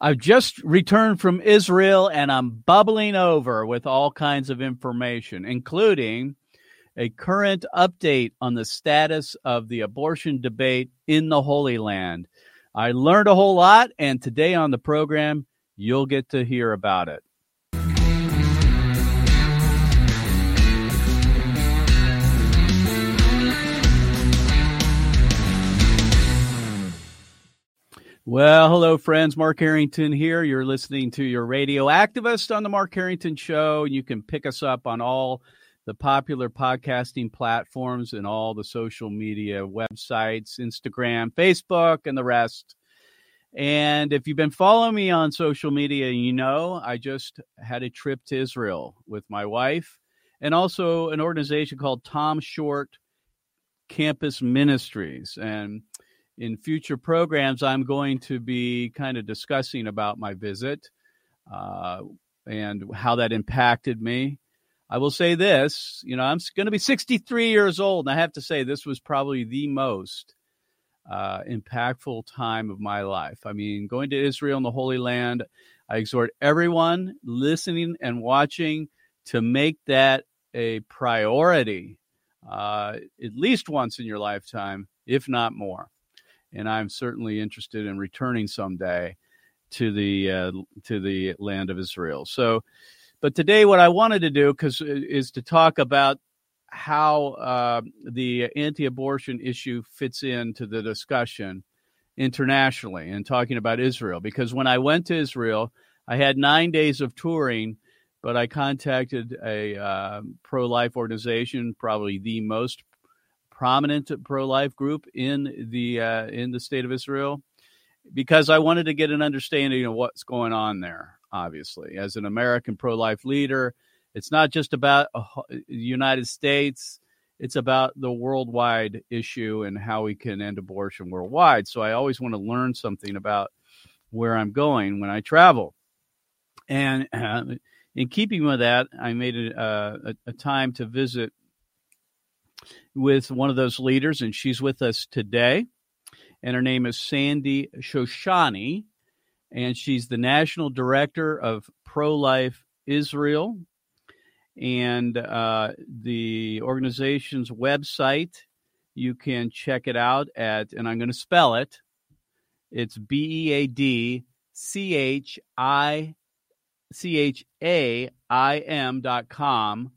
I've just returned from Israel and I'm bubbling over with all kinds of information, including a current update on the status of the abortion debate in the Holy Land. I learned a whole lot, and today on the program, you'll get to hear about it. Well, hello, friends. Mark Harrington here. You're listening to your radio activist on the Mark Harrington Show. You can pick us up on all the popular podcasting platforms and all the social media websites Instagram, Facebook, and the rest. And if you've been following me on social media, you know I just had a trip to Israel with my wife and also an organization called Tom Short Campus Ministries. And in future programs, I'm going to be kind of discussing about my visit uh, and how that impacted me. I will say this, you know, I'm going to be 63 years old, and I have to say this was probably the most uh, impactful time of my life. I mean, going to Israel and the Holy Land, I exhort everyone listening and watching to make that a priority uh, at least once in your lifetime, if not more and I'm certainly interested in returning someday to the uh, to the land of Israel. So, but today, what I wanted to do, because uh, is to talk about how uh, the anti-abortion issue fits into the discussion internationally and talking about Israel. Because when I went to Israel, I had nine days of touring, but I contacted a uh, pro-life organization, probably the most prominent pro-life group in the uh, in the state of Israel because I wanted to get an understanding of what's going on there. Obviously, as an American pro-life leader, it's not just about the United States; it's about the worldwide issue and how we can end abortion worldwide. So I always want to learn something about where I'm going when I travel, and uh, in keeping with that, I made a, uh, a, a time to visit with one of those leaders, and she's with us today. And her name is Sandy Shoshani, and she's the national director of Pro Life Israel. And uh, the organization's website, you can check it out at, and I'm going to spell it. It's B E A D C H I C H A I M dot com.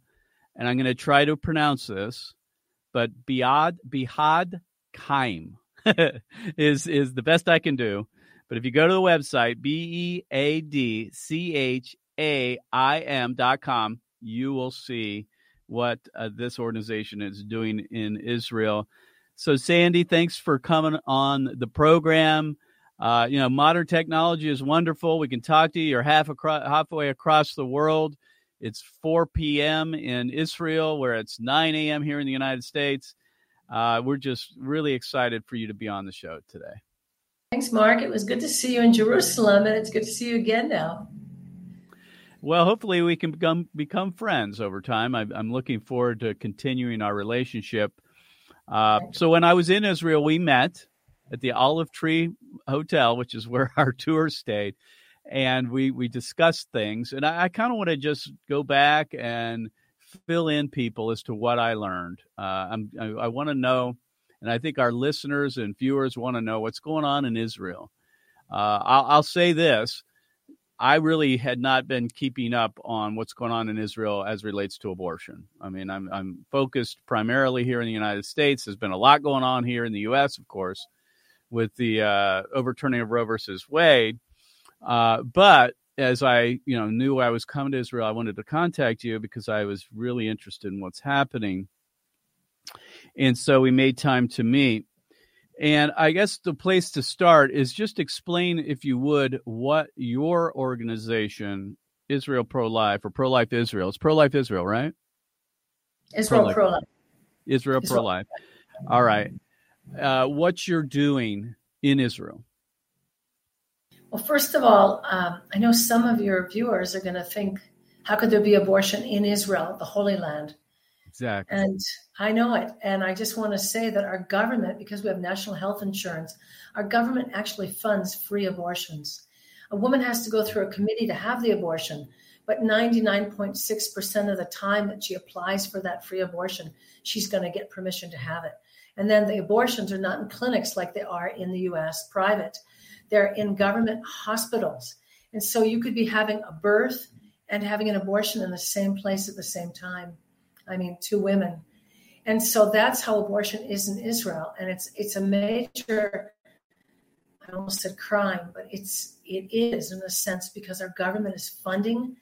And I'm going to try to pronounce this but Biad Bihad Kaim is is the best I can do. But if you go to the website B E A D C H A I M dot com, you will see what uh, this organization is doing in Israel. So, Sandy, thanks for coming on the program. Uh, you know, modern technology is wonderful. We can talk to you. You're half across, halfway across the world. It's 4 p.m. in Israel, where it's 9 a.m. here in the United States. Uh, we're just really excited for you to be on the show today. Thanks, Mark. It was good to see you in Jerusalem, and it's good to see you again now. Well, hopefully we can become become friends over time. I, am looking forward to continuing our relationship. Uh, so when I was in Israel, we met at the Olive Tree Hotel, which is where our tour stayed and we we discussed things. And I, I kind of want to just go back and fill in people as to what I learned. Uh, I'm, I, I want to know, and I think our listeners and viewers want to know what's going on in Israel. Uh, I'll, I'll say this. I really had not been keeping up on what's going on in Israel as relates to abortion. I mean, I'm, I'm focused primarily here in the United States. There's been a lot going on here in the U.S., of course, with the uh, overturning of Roe versus Wade. Uh, but as I, you know, knew I was coming to Israel, I wanted to contact you because I was really interested in what's happening. And so we made time to meet. And I guess the place to start is just explain, if you would, what your organization, Israel Pro Life or Pro Life Israel, it's Pro Life Israel, right? Israel Pro Life. Israel Pro Life. All right. Uh, what you're doing in Israel. Well, first of all, um, I know some of your viewers are going to think, how could there be abortion in Israel, the Holy Land? Exactly. And I know it. And I just want to say that our government, because we have national health insurance, our government actually funds free abortions. A woman has to go through a committee to have the abortion, but 99.6% of the time that she applies for that free abortion, she's going to get permission to have it. And then the abortions are not in clinics like they are in the US, private. They're in government hospitals. And so you could be having a birth and having an abortion in the same place at the same time. I mean, two women. And so that's how abortion is in Israel. And it's it's a major I almost said crime, but it's it is in a sense because our government is funding,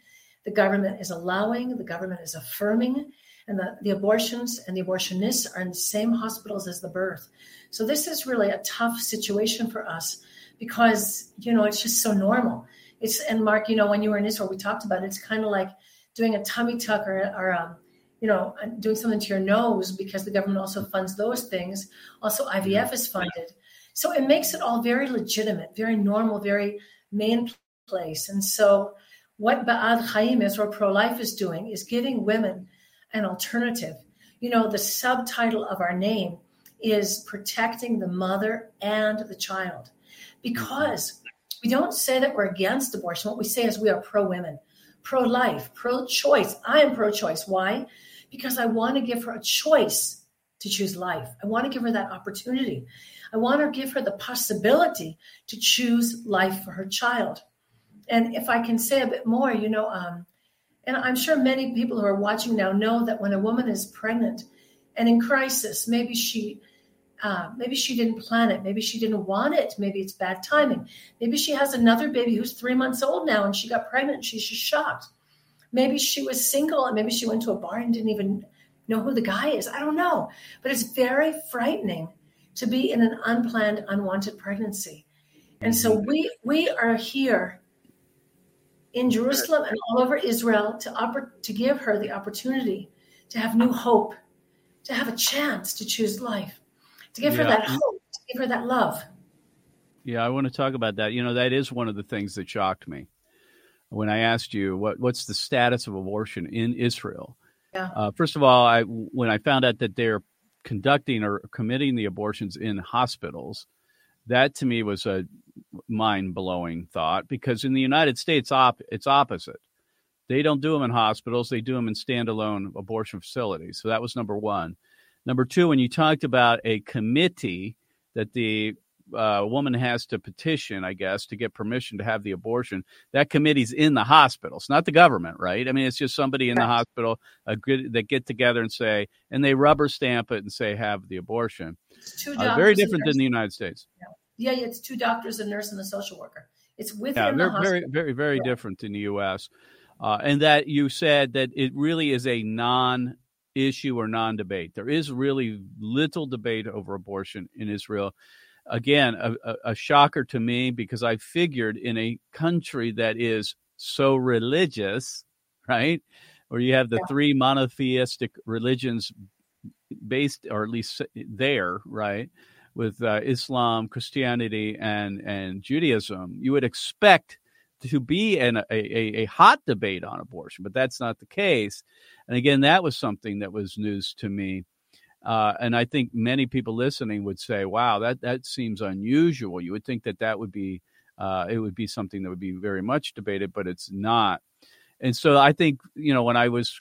the government is allowing, the government is affirming, and the, the abortions and the abortionists are in the same hospitals as the birth. So this is really a tough situation for us because you know it's just so normal. It's and Mark, you know, when you were in Israel, we talked about it. It's kind of like doing a tummy tuck or, or um, you know, doing something to your nose because the government also funds those things. Also, IVF is funded. So it makes it all very legitimate, very normal, very main place. And so what Be'ad Chaim is, or pro-life is doing, is giving women an alternative. You know, the subtitle of our name is protecting the mother and the child because we don't say that we're against abortion. What we say is we are pro women, pro life, pro choice. I am pro choice. Why? Because I want to give her a choice to choose life. I want to give her that opportunity. I want to give her the possibility to choose life for her child. And if I can say a bit more, you know, um, and I'm sure many people who are watching now know that when a woman is pregnant and in crisis, maybe she uh, maybe she didn't plan it. Maybe she didn't want it. Maybe it's bad timing. Maybe she has another baby who's three months old now and she got pregnant. And she's just shocked. Maybe she was single and maybe she went to a bar and didn't even know who the guy is. I don't know. But it's very frightening to be in an unplanned, unwanted pregnancy. And so we we are here in Jerusalem and all over Israel to oppor- to give her the opportunity to have new hope, to have a chance to choose life, to give yeah. her that hope, to give her that love. Yeah, I want to talk about that. You know, that is one of the things that shocked me when I asked you what what's the status of abortion in Israel. Yeah. Uh, first of all, I when I found out that they're conducting or committing the abortions in hospitals, that to me was a mind blowing thought because in the United States, op- it's opposite. They don't do them in hospitals; they do them in standalone abortion facilities. So that was number one. Number two, when you talked about a committee that the uh, woman has to petition, I guess, to get permission to have the abortion. That committee's in the hospital. It's not the government, right? I mean, it's just somebody in the hospital that get together and say, and they rubber stamp it and say, have the abortion. Uh, very different than the United States. Yeah. yeah, it's two doctors, a nurse, and a social worker. It's within yeah, the very, hospital. Very, very, very yeah. different in the U.S. Uh, and that you said that it really is a non issue or non debate. There is really little debate over abortion in Israel again, a, a, shocker to me because I figured in a country that is so religious, right? Where you have the yeah. three monotheistic religions based, or at least there, right? With uh, Islam, Christianity, and and Judaism, you would expect to be an, a, a, a hot debate on abortion, but that's not the case. And again, that was something that was news to me. Uh, and I think many people listening would say, "Wow, that that seems unusual." You would think that that would be uh, it would be something that would be very much debated, but it's not. And so I think you know when I was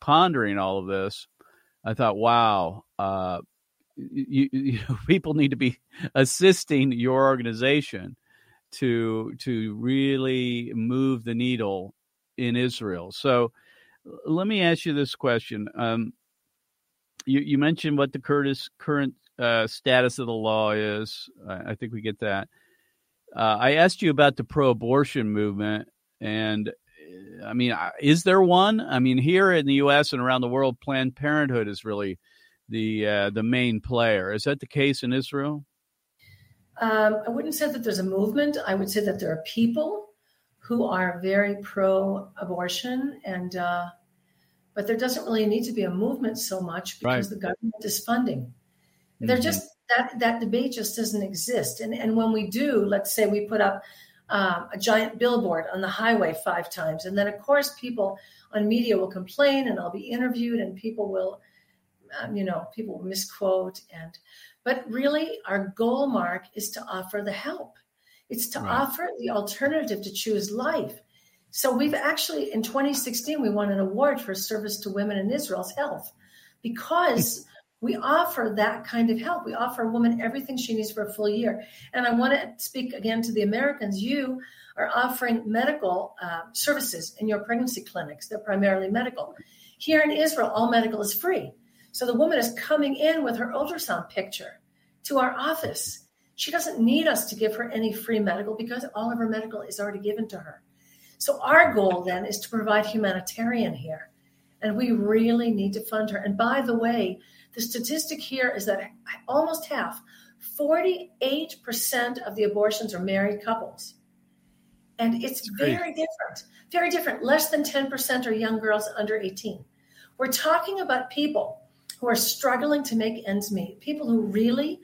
pondering all of this, I thought, "Wow." Uh, you, you, people need to be assisting your organization to to really move the needle in Israel. So let me ask you this question. Um, you, you mentioned what the Curtis current uh, status of the law is. I, I think we get that. Uh, I asked you about the pro-abortion movement, and uh, I mean, is there one? I mean, here in the U.S. and around the world, Planned Parenthood is really the uh, the main player. Is that the case in Israel? Um, I wouldn't say that there's a movement. I would say that there are people who are very pro-abortion and uh, but there doesn't really need to be a movement so much because right. the government is funding. Mm-hmm. They're just that that debate just doesn't exist. And and when we do, let's say we put up um, a giant billboard on the highway five times, and then of course people on media will complain, and I'll be interviewed, and people will, um, you know, people will misquote, and but really our goal, Mark, is to offer the help. It's to right. offer the alternative to choose life. So we've actually, in 2016, we won an award for service to women in Israel's health because we offer that kind of help. We offer a woman everything she needs for a full year. And I want to speak again to the Americans. You are offering medical uh, services in your pregnancy clinics. They're primarily medical. Here in Israel, all medical is free. So the woman is coming in with her ultrasound picture to our office. She doesn't need us to give her any free medical because all of her medical is already given to her. So our goal then is to provide humanitarian here. And we really need to fund her. And by the way, the statistic here is that almost half, 48% of the abortions are married couples. And it's very different, very different. Less than 10% are young girls under 18. We're talking about people who are struggling to make ends meet, people who really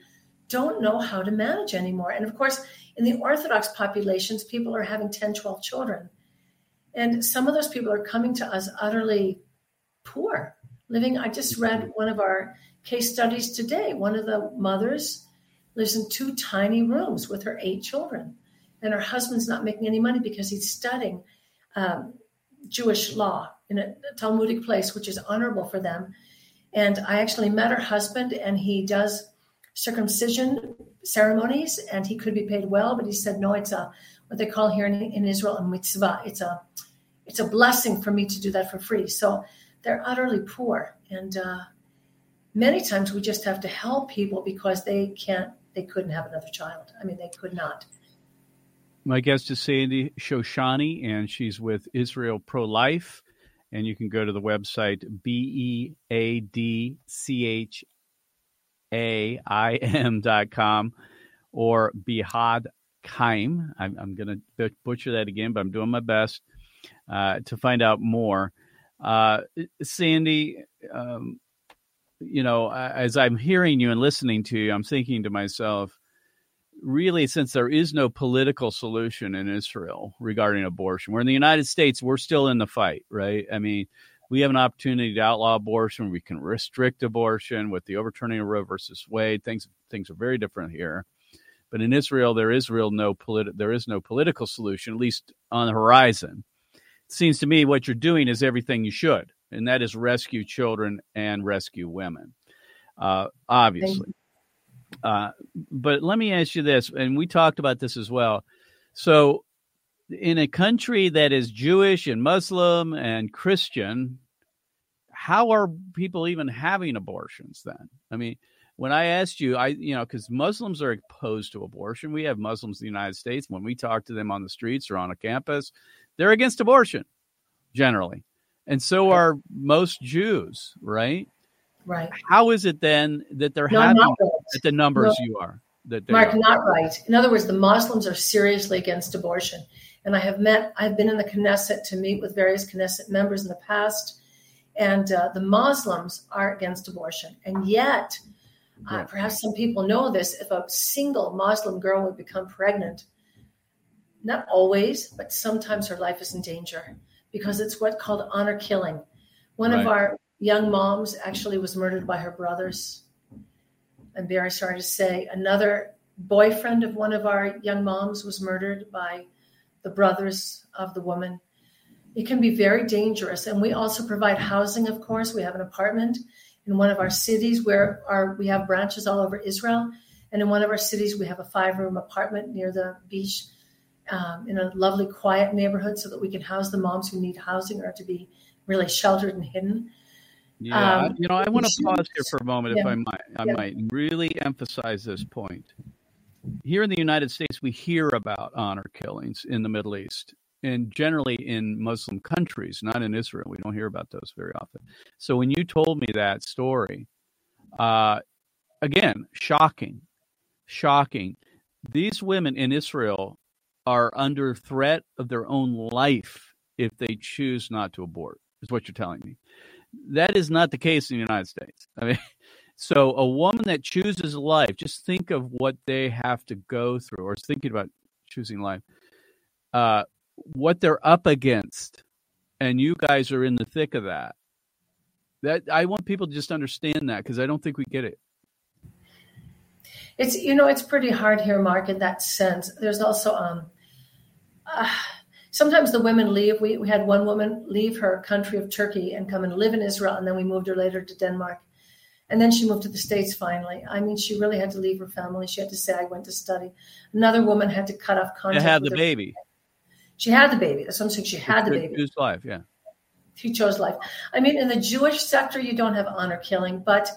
don't know how to manage anymore. And of course, in the Orthodox populations, people are having 10, 12 children. And some of those people are coming to us utterly poor, living. I just read one of our case studies today. One of the mothers lives in two tiny rooms with her eight children, and her husband's not making any money because he's studying um, Jewish law in a Talmudic place, which is honorable for them. And I actually met her husband, and he does circumcision ceremonies, and he could be paid well, but he said, no, it's a what they call here in, in Israel a mitzvah. It's a it's a blessing for me to do that for free. So they're utterly poor, and uh, many times we just have to help people because they can't, they couldn't have another child. I mean, they could not. My guest is Sandy Shoshani, and she's with Israel Pro Life. And you can go to the website B E A D C H A I M dot com or Behad Chaim. I'm, I'm going to butcher that again, but I'm doing my best uh, to find out more. Uh, Sandy, um, you know, as I'm hearing you and listening to you, I'm thinking to myself, really, since there is no political solution in Israel regarding abortion, we're in the United States, we're still in the fight, right? I mean, we have an opportunity to outlaw abortion. We can restrict abortion with the overturning of Roe versus Wade. Things things are very different here. But in Israel, there is real no politi- there is no political solution, at least on the horizon. It seems to me what you're doing is everything you should and that is rescue children and rescue women, uh, obviously. Uh, but let me ask you this, and we talked about this as well. So, in a country that is Jewish and Muslim and Christian, how are people even having abortions then? I mean, when I asked you, I you know, because Muslims are opposed to abortion. We have Muslims in the United States. When we talk to them on the streets or on a campus, they're against abortion generally and so are most Jews, right? Right. How is it then that they're no, having right. at the numbers no, you are? That Mark, are? not right. In other words, the Muslims are seriously against abortion. And I have met, I've been in the Knesset to meet with various Knesset members in the past, and uh, the Muslims are against abortion. And yet, uh, perhaps some people know this, if a single Muslim girl would become pregnant, not always, but sometimes her life is in danger because it's what called honor killing. One right. of our young moms actually was murdered by her brothers. I'm very sorry to say. Another boyfriend of one of our young moms was murdered by the brothers of the woman. It can be very dangerous. And we also provide housing, of course. We have an apartment in one of our cities where our, we have branches all over Israel. And in one of our cities, we have a five room apartment near the beach um, in a lovely, quiet neighborhood so that we can house the moms who need housing or to be really sheltered and hidden. Yeah, um, you know, I want to pause here for a moment, yeah, if I might. I yeah. might really emphasize this point. Here in the United States, we hear about honor killings in the Middle East, and generally in Muslim countries, not in Israel. We don't hear about those very often. So when you told me that story, uh, again, shocking, shocking. These women in Israel are under threat of their own life if they choose not to abort, is what you're telling me. That is not the case in the United States. I mean, so a woman that chooses life, just think of what they have to go through, or thinking about choosing life, uh, what they're up against, and you guys are in the thick of that. That I want people to just understand that because I don't think we get it. It's you know it's pretty hard here, Mark, in that sense. There's also um, uh, sometimes the women leave. We we had one woman leave her country of Turkey and come and live in Israel, and then we moved her later to Denmark, and then she moved to the states finally. I mean, she really had to leave her family. She had to say, "I went to study." Another woman had to cut off contact. To have the baby. She had the baby. That's what I'm saying. She had the baby. Choose life, yeah. She chose life. I mean, in the Jewish sector, you don't have honor killing, but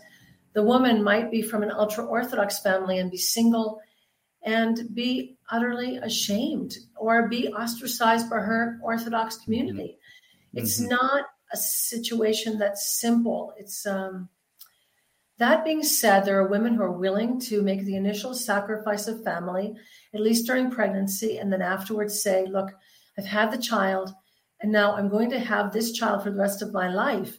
the woman might be from an ultra Orthodox family and be single and be utterly ashamed or be ostracized by her Orthodox community. Mm-hmm. It's mm-hmm. not a situation that's simple. It's um, that being said, there are women who are willing to make the initial sacrifice of family, at least during pregnancy, and then afterwards say, Look, I've had the child, and now I'm going to have this child for the rest of my life.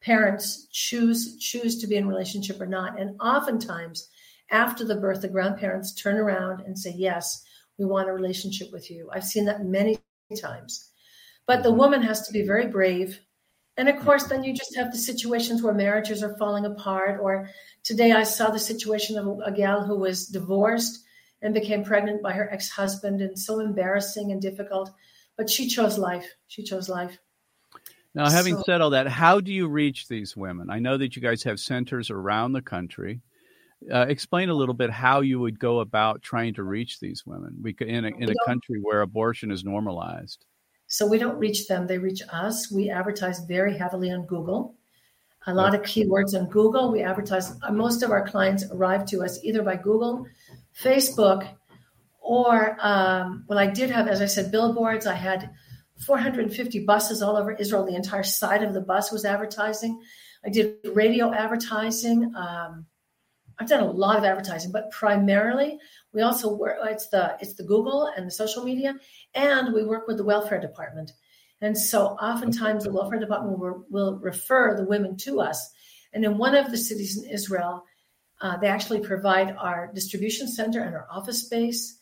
Parents choose choose to be in relationship or not. And oftentimes, after the birth, the grandparents turn around and say, Yes, we want a relationship with you. I've seen that many times. But the mm-hmm. woman has to be very brave. And of course, then you just have the situations where marriages are falling apart. Or today I saw the situation of a gal who was divorced and became pregnant by her ex husband, and so embarrassing and difficult. But she chose life. She chose life. Now, having so, said all that, how do you reach these women? I know that you guys have centers around the country. Uh, explain a little bit how you would go about trying to reach these women we in a, in a country where abortion is normalized. So we don't reach them; they reach us. We advertise very heavily on Google. A lot of keywords on Google. We advertise. Most of our clients arrive to us either by Google, Facebook, or um, well, I did have, as I said, billboards. I had 450 buses all over Israel. The entire side of the bus was advertising. I did radio advertising. Um, I've done a lot of advertising, but primarily we also work. It's the it's the Google and the social media, and we work with the welfare department. And so, oftentimes, the welfare department will, will refer the women to us. And in one of the cities in Israel, uh, they actually provide our distribution center and our office space.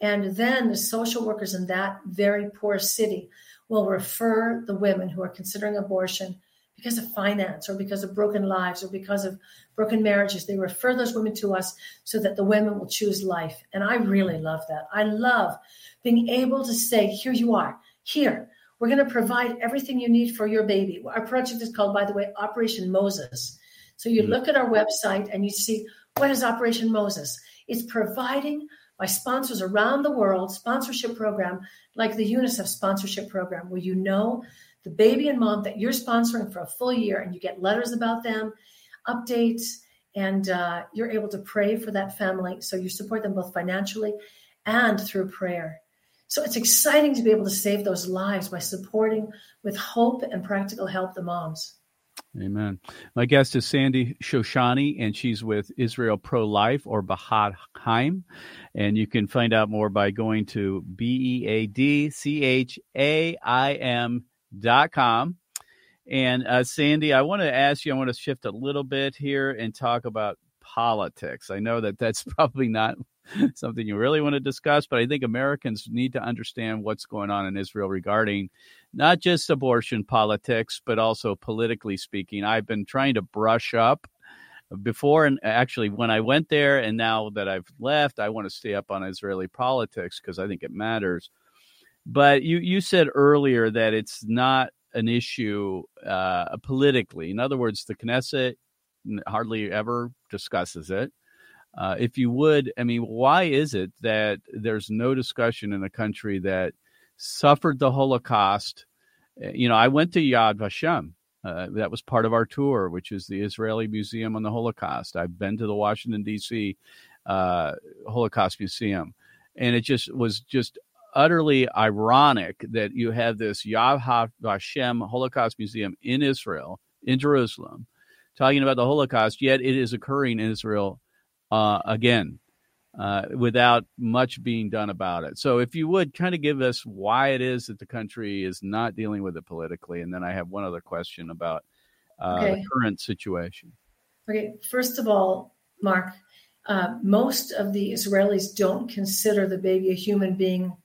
And then the social workers in that very poor city will refer the women who are considering abortion because of finance or because of broken lives or because of broken marriages. They refer those women to us so that the women will choose life. And I really love that. I love being able to say, here you are, here. We're going to provide everything you need for your baby. Our project is called, by the way, Operation Moses. So you mm-hmm. look at our website and you see what is Operation Moses? It's providing by sponsors around the world sponsorship program like the UNICEF sponsorship program, where you know the baby and mom that you're sponsoring for a full year and you get letters about them, updates, and uh, you're able to pray for that family. So you support them both financially and through prayer. So it's exciting to be able to save those lives by supporting with hope and practical help the moms. Amen. My guest is Sandy Shoshani, and she's with Israel Pro Life or B'chad Chaim. And you can find out more by going to B E A D C H A I M com. And uh, Sandy, I want to ask you, I want to shift a little bit here and talk about politics. I know that that's probably not something you really want to discuss, but I think Americans need to understand what's going on in Israel regarding not just abortion politics, but also politically speaking. I've been trying to brush up before and actually when I went there and now that I've left, I want to stay up on Israeli politics because I think it matters. But you you said earlier that it's not an issue uh, politically. In other words, the Knesset hardly ever discusses it. Uh, if you would, I mean, why is it that there's no discussion in a country that suffered the Holocaust? Uh, you know, I went to Yad Vashem. Uh, that was part of our tour, which is the Israeli Museum on the Holocaust. I've been to the Washington D.C. Uh, Holocaust Museum, and it just was just utterly ironic that you have this Yad Vashem Holocaust Museum in Israel, in Jerusalem, talking about the Holocaust, yet it is occurring in Israel uh, again uh, without much being done about it. So, if you would kind of give us why it is that the country is not dealing with it politically, and then I have one other question about uh, okay. the current situation. Okay, first of all, Mark, uh, most of the Israelis don't consider the baby a human being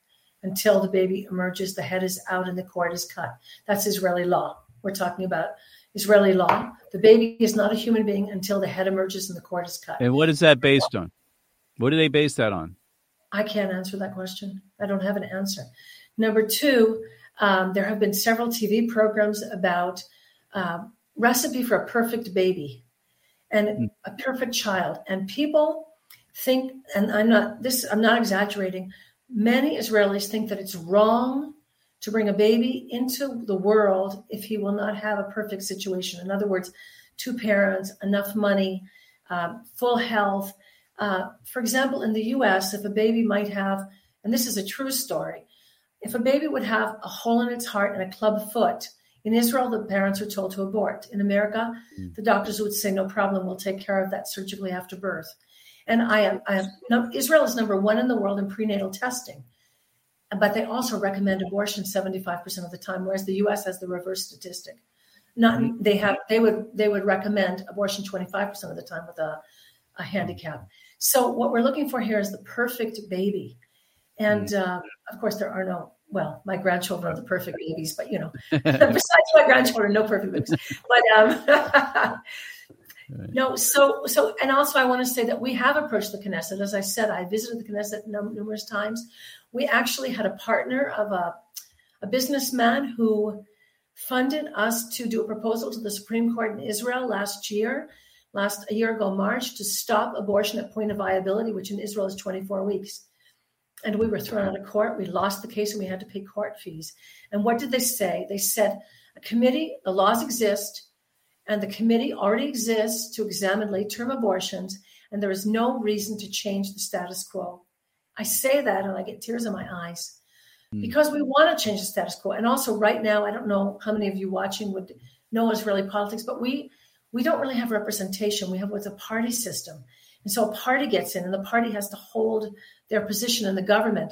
until the baby emerges, the head is out, and the cord is cut. That's Israeli law. We're talking about Israeli law. The baby is not a human being until the head emerges and the cord is cut. And what is that based on? What do they base that on? I can't answer that question. I don't have an answer. Number two, um, there have been several TV programs about uh, recipe for a perfect baby and mm. a perfect child, and people think, and I'm not this, I'm not exaggerating. Many Israelis think that it's wrong to bring a baby into the world if he will not have a perfect situation. In other words, two parents, enough money, uh, full health. Uh, for example, in the US, if a baby might have, and this is a true story, if a baby would have a hole in its heart and a club foot, in Israel, the parents are told to abort. In America, mm. the doctors would say, no problem, we'll take care of that surgically after birth. And I am, I am no, Israel is number one in the world in prenatal testing, but they also recommend abortion 75% of the time, whereas the US has the reverse statistic. Not mm-hmm. they have they would they would recommend abortion 25% of the time with a, a handicap. So what we're looking for here is the perfect baby. And mm-hmm. uh, of course, there are no well, my grandchildren are the perfect babies, but you know, besides my grandchildren, no perfect babies. But um, no, so so, and also I want to say that we have approached the Knesset. As I said, I visited the Knesset numerous times. We actually had a partner of a a businessman who funded us to do a proposal to the Supreme Court in Israel last year, last a year ago March, to stop abortion at point of viability, which in Israel is 24 weeks and we were thrown out of court. We lost the case and we had to pay court fees. And what did they say? They said a committee, the laws exist, and the committee already exists to examine late term abortions, and there is no reason to change the status quo. I say that and I get tears in my eyes mm. because we want to change the status quo. And also, right now, I don't know how many of you watching would know Israeli politics, but we we don't really have representation. We have what's a party system. And so a party gets in, and the party has to hold their position in the government.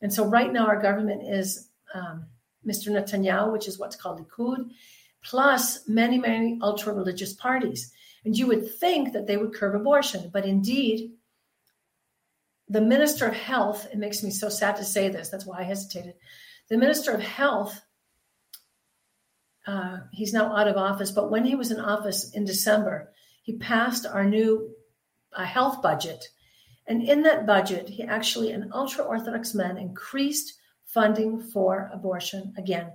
And so right now, our government is um, Mr. Netanyahu, which is what's called Likud, plus many, many ultra religious parties. And you would think that they would curb abortion, but indeed, the Minister of Health, it makes me so sad to say this, that's why I hesitated. The Minister of Health, uh, he's now out of office, but when he was in office in December, he passed our new uh, health budget and in that budget, he actually, an ultra Orthodox man, increased funding for abortion again.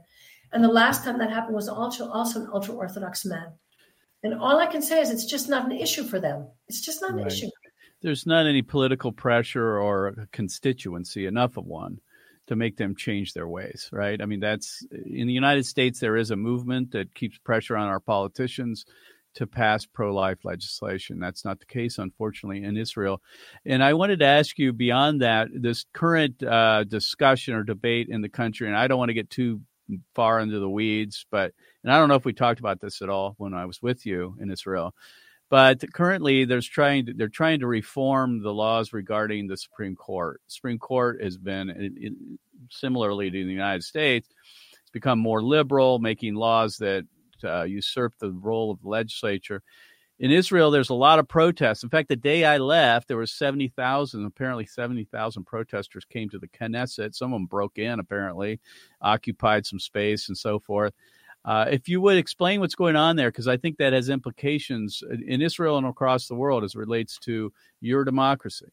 And the last time that happened was also, also an ultra Orthodox man. And all I can say is it's just not an issue for them. It's just not an issue. There's not any political pressure or constituency, enough of one, to make them change their ways, right? I mean, that's in the United States, there is a movement that keeps pressure on our politicians to pass pro life legislation. That's not the case, unfortunately, in Israel. And I wanted to ask you beyond that, this current uh, discussion or debate in the country, and I don't want to get too far into the weeds, but, and I don't know if we talked about this at all when I was with you in Israel. But currently, there's trying to, they're trying to reform the laws regarding the Supreme Court. Supreme Court has been, it, it, similarly to the United States, it's become more liberal, making laws that uh, usurp the role of the legislature. In Israel, there's a lot of protests. In fact, the day I left, there were 70,000, apparently 70,000 protesters came to the Knesset. Some of them broke in, apparently, occupied some space and so forth. Uh, if you would explain what's going on there, because I think that has implications in Israel and across the world as it relates to your democracy.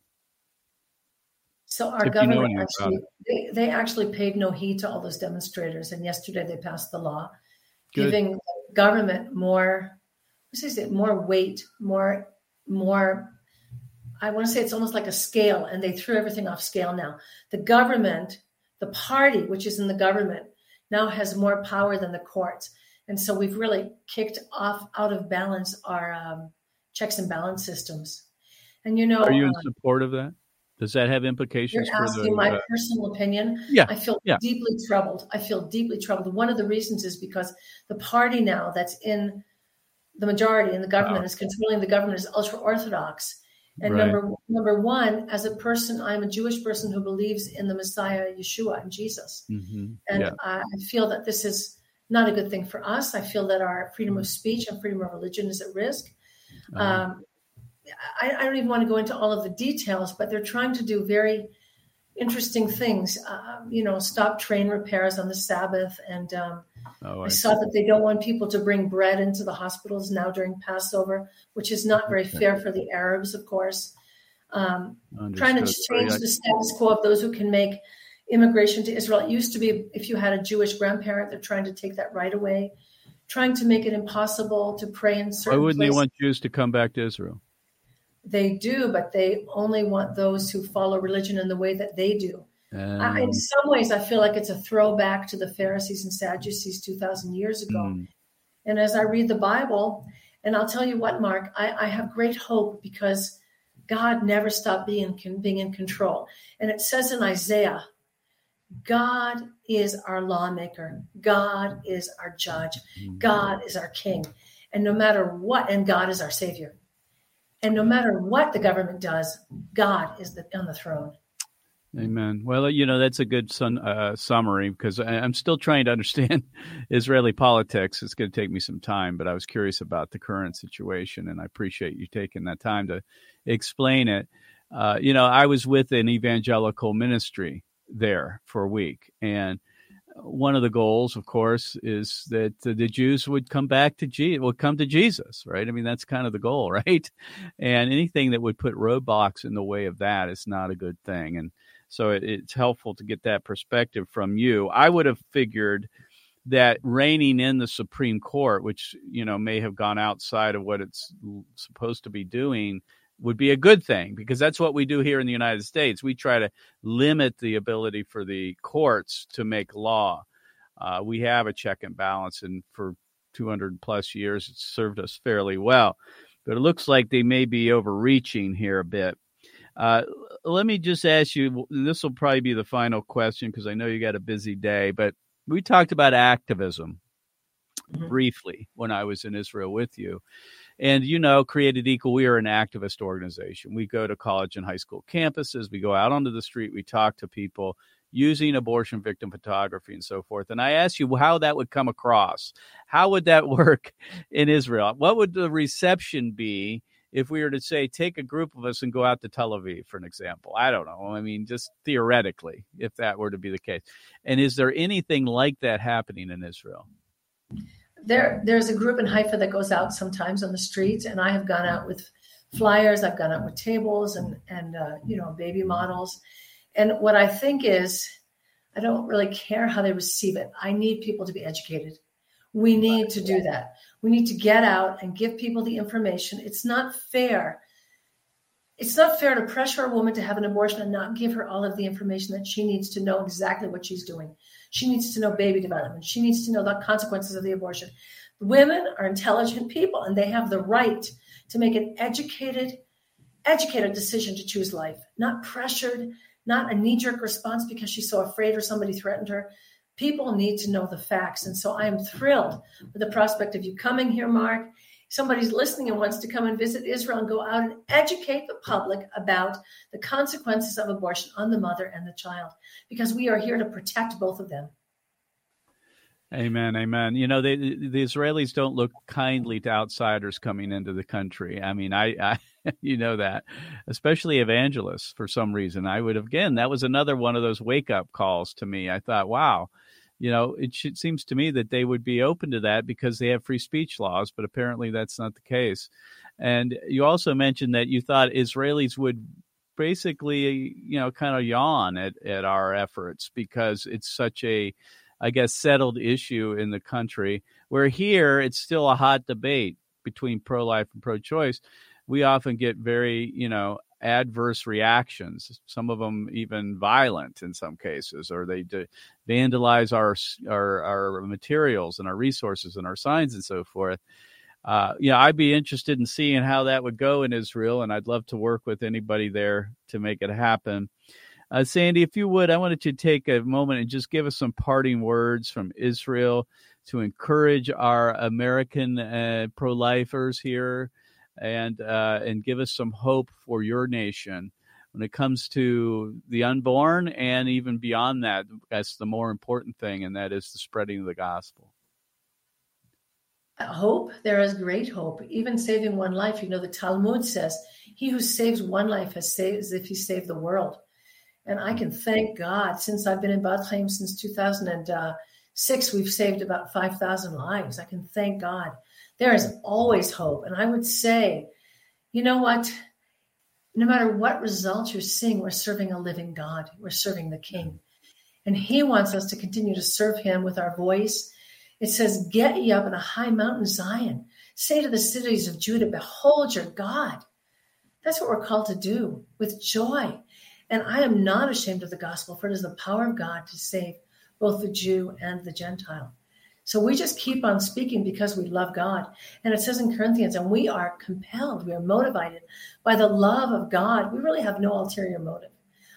So our if government actually, they, they, actually paid no heed to all those demonstrators, and yesterday they passed the law Good. giving government more what is it more weight more more i want to say it's almost like a scale and they threw everything off scale now the government the party which is in the government now has more power than the courts and so we've really kicked off out of balance our um, checks and balance systems and you know are you in uh, support of that does that have implications? You're asking the, my uh, personal opinion. Yeah, I feel yeah. deeply troubled. I feel deeply troubled. One of the reasons is because the party now that's in the majority in the government wow. is controlling the government is ultra orthodox. And right. number number one, as a person, I'm a Jewish person who believes in the Messiah, Yeshua, and Jesus. Mm-hmm. And yeah. I feel that this is not a good thing for us. I feel that our freedom of speech and freedom of religion is at risk. Uh-huh. Um, I, I, don't even want to go into all of the details, but they're trying to do very interesting things. Uh, you know, stop train repairs on the Sabbath, and um, oh, I, I saw that they don't want people to bring bread into the hospitals now during Passover, which is not very fair for the Arabs, of course. um, trying to change the status quo of those who can make immigration to Israel. It used to be if you had a Jewish grandparent, they're trying to take that right away, trying to make it impossible to pray in certain. Why wouldn't places. they want Jews to come back to Israel? They do, but they only want those who follow religion in the way that they do. Um, I, in some ways, I feel like it's a throwback to the Pharisees and Sadducees 2,000 years ago. Mm. And as I read the Bible, and I'll tell you what, Mark, I, I have great hope because God never stopped being, being in control. And it says in Isaiah, God is our lawmaker. God is our judge. Mm. God is our king. And no matter what, and God is our savior. And no matter what the government does, God is the, on the throne. Amen. Well, you know that's a good sun, uh, summary because I, am still trying to understand Israeli politics. It's going to take me some time, but I was curious about the current situation, and I appreciate you taking that time to explain it. Uh, you know, I was with an evangelical ministry there for a week, and one of the goals, of course, is that the Jews would come back to Jesus, would come to Jesus, right? I mean, that's kind of the goal, right? And anything that would put roadblocks in the way of that is not a good thing. And so it, it's helpful to get that perspective from you. I would have figured that reining in the Supreme Court, which you know may have gone outside of what it's supposed to be doing, would be a good thing because that's what we do here in the United States. We try to limit the ability for the courts to make law. Uh, we have a check and balance, and for 200 plus years, it's served us fairly well. But it looks like they may be overreaching here a bit. Uh, let me just ask you this will probably be the final question because I know you got a busy day, but we talked about activism mm-hmm. briefly when I was in Israel with you. And, you know, Created Equal, we are an activist organization. We go to college and high school campuses, we go out onto the street, we talk to people using abortion victim photography and so forth. And I asked you how that would come across. How would that work in Israel? What would the reception be if we were to say take a group of us and go out to Tel Aviv for an example. I don't know. I mean, just theoretically, if that were to be the case. And is there anything like that happening in Israel? There, there's a group in Haifa that goes out sometimes on the streets, and I have gone out with flyers. I've gone out with tables and and uh, you know baby models. And what I think is, I don't really care how they receive it. I need people to be educated. We need to do that. We need to get out and give people the information. It's not fair. It's not fair to pressure a woman to have an abortion and not give her all of the information that she needs to know exactly what she's doing. She needs to know baby development. She needs to know the consequences of the abortion. Women are intelligent people and they have the right to make an educated, educated decision to choose life, not pressured, not a knee jerk response because she's so afraid or somebody threatened her people need to know the facts. And so I am thrilled with the prospect of you coming here, Mark. Somebody's listening and wants to come and visit Israel and go out and educate the public about the consequences of abortion on the mother and the child, because we are here to protect both of them. Amen, amen. You know, they, the Israelis don't look kindly to outsiders coming into the country. I mean, I, I you know that, especially evangelists for some reason. I would again, that was another one of those wake up calls to me. I thought, wow, you know, it should, seems to me that they would be open to that because they have free speech laws, but apparently that's not the case. And you also mentioned that you thought Israelis would basically, you know, kind of yawn at, at our efforts because it's such a, I guess, settled issue in the country. Where here, it's still a hot debate between pro life and pro choice. We often get very, you know, adverse reactions, some of them even violent in some cases, or they vandalize our, our, our materials and our resources and our signs and so forth. Uh, yeah, I'd be interested in seeing how that would go in Israel, and I'd love to work with anybody there to make it happen. Uh, Sandy, if you would, I wanted to take a moment and just give us some parting words from Israel to encourage our American uh, pro lifers here and uh, and give us some hope for your nation when it comes to the unborn and even beyond that. That's the more important thing, and that is the spreading of the gospel. Hope, there is great hope. Even saving one life, you know, the Talmud says, He who saves one life has saved as if he saved the world. And I can thank God since I've been in Chaim since 2006, we've saved about 5,000 lives. I can thank God there is always hope. And I would say, you know what? No matter what results you're seeing, we're serving a living God. We're serving the King. And He wants us to continue to serve Him with our voice. It says, Get ye up in a high mountain, Zion. Say to the cities of Judah, Behold your God. That's what we're called to do with joy. And I am not ashamed of the gospel, for it is the power of God to save both the Jew and the Gentile. So we just keep on speaking because we love God. And it says in Corinthians, and we are compelled, we are motivated by the love of God. We really have no ulterior motive.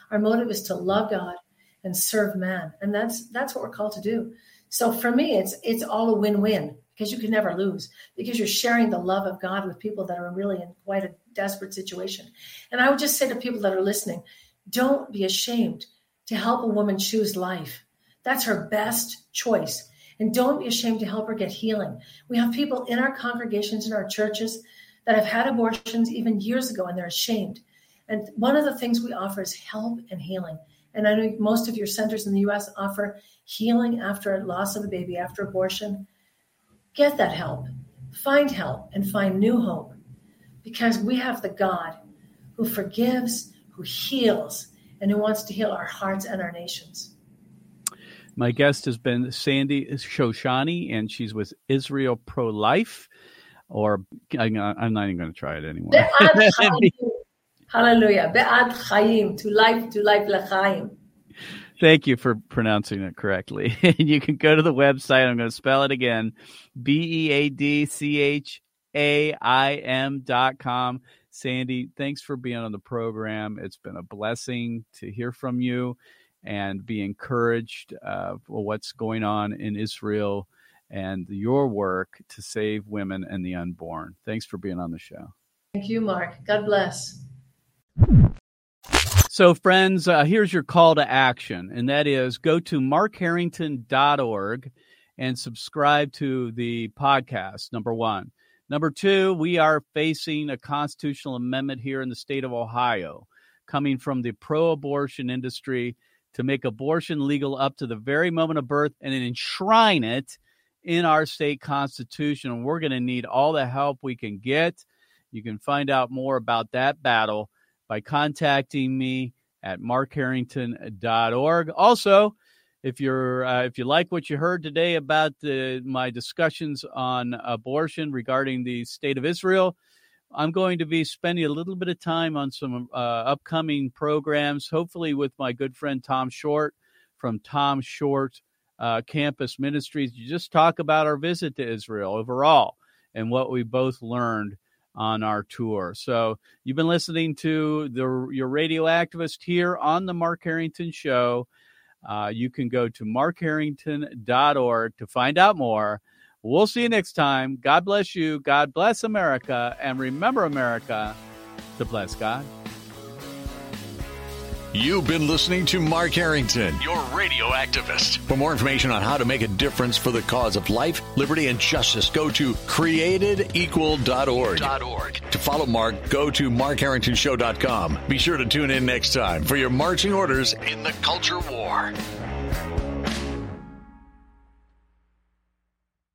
Our motive is to love God and serve man. And that's that's what we're called to do. So for me, it's it's all a win-win because you can never lose because you're sharing the love of God with people that are really in quite a desperate situation. And I would just say to people that are listening, don't be ashamed to help a woman choose life. That's her best choice. And don't be ashamed to help her get healing. We have people in our congregations, in our churches, that have had abortions even years ago and they're ashamed. And one of the things we offer is help and healing. And I know most of your centers in the US offer healing after loss of a baby, after abortion. Get that help. Find help and find new hope because we have the God who forgives, who heals, and who wants to heal our hearts and our nations. My guest has been Sandy Shoshani, and she's with Israel Pro Life. Or I'm not even going to try it anymore. Hallelujah. Be'ad Chaim, to life, to life lechaim. Thank you for pronouncing it correctly. And you can go to the website. I'm going to spell it again B E A D C H A I M dot com. Sandy, thanks for being on the program. It's been a blessing to hear from you and be encouraged uh, for what's going on in Israel and your work to save women and the unborn. Thanks for being on the show. Thank you, Mark. God bless. So, friends, uh, here's your call to action, and that is go to markharrington.org and subscribe to the podcast, number one. Number two, we are facing a constitutional amendment here in the state of Ohio coming from the pro abortion industry to make abortion legal up to the very moment of birth and enshrine it in our state constitution. And we're going to need all the help we can get. You can find out more about that battle by contacting me at markharrington.org. Also, if you're uh, if you like what you heard today about the, my discussions on abortion regarding the state of Israel, I'm going to be spending a little bit of time on some uh, upcoming programs, hopefully with my good friend Tom Short from Tom Short uh, Campus Ministries. You just talk about our visit to Israel overall and what we both learned on our tour. So you've been listening to the your radio activist here on the Mark Harrington Show. Uh, you can go to markharrington.org to find out more. We'll see you next time. God bless you. God bless America. And remember, America, to bless God. You've been listening to Mark Harrington, your radio activist. For more information on how to make a difference for the cause of life, liberty, and justice, go to createdequal.org. To follow Mark, go to markharringtonshow.com. Be sure to tune in next time for your marching orders in the culture war.